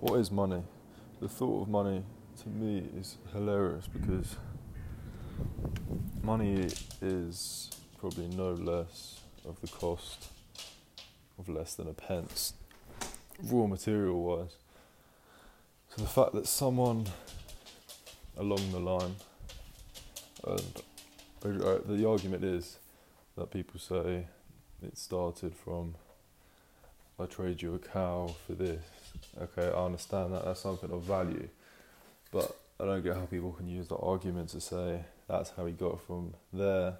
What is money? The thought of money to me is hilarious because money is probably no less of the cost of less than a pence, raw material wise. So the fact that someone along the line, and uh, the argument is that people say it started from I trade you a cow for this. Okay, I understand that that's something of value, but I don't get how people can use the argument to say that's how we got from there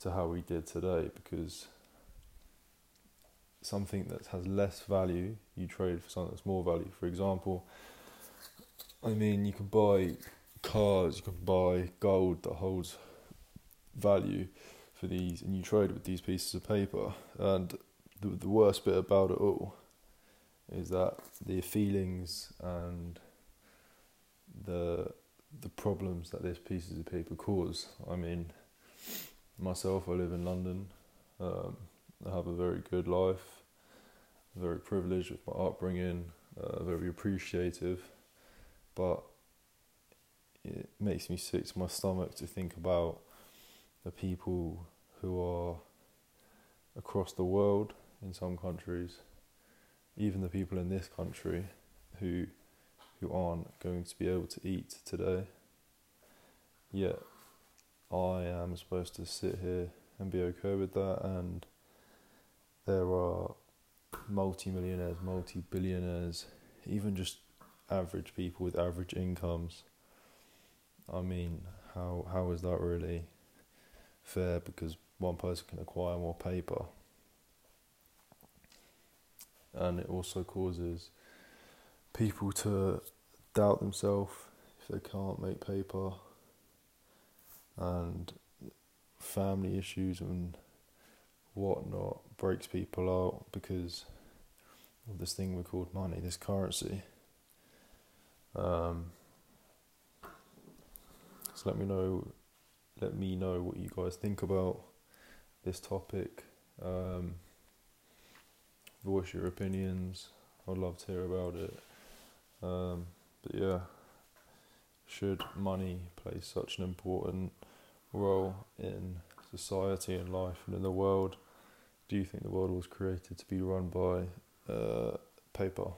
to how we did today because something that has less value you trade for something that's more value. For example, I mean, you can buy cars, you can buy gold that holds value for these, and you trade with these pieces of paper. And the, the worst bit about it all is that the feelings and the the problems that these pieces of paper cause. I mean, myself, I live in London. Um, I have a very good life, very privileged with my upbringing, uh, very appreciative, but it makes me sick to my stomach to think about the people who are across the world in some countries, even the people in this country who who aren't going to be able to eat today. Yet I am supposed to sit here and be okay with that and there are multi-millionaires, multi-billionaires, even just average people with average incomes. I mean, how how is that really fair because one person can acquire more paper? And it also causes people to doubt themselves if they can't make paper and family issues and whatnot breaks people out because of this thing we call money, this currency. Um, so let me know, let me know what you guys think about this topic. Um, voice your opinions. I'd love to hear about it. Um, but yeah, should money play such an important role in society and life and in the world? Do you think the world was created to be run by uh, paper?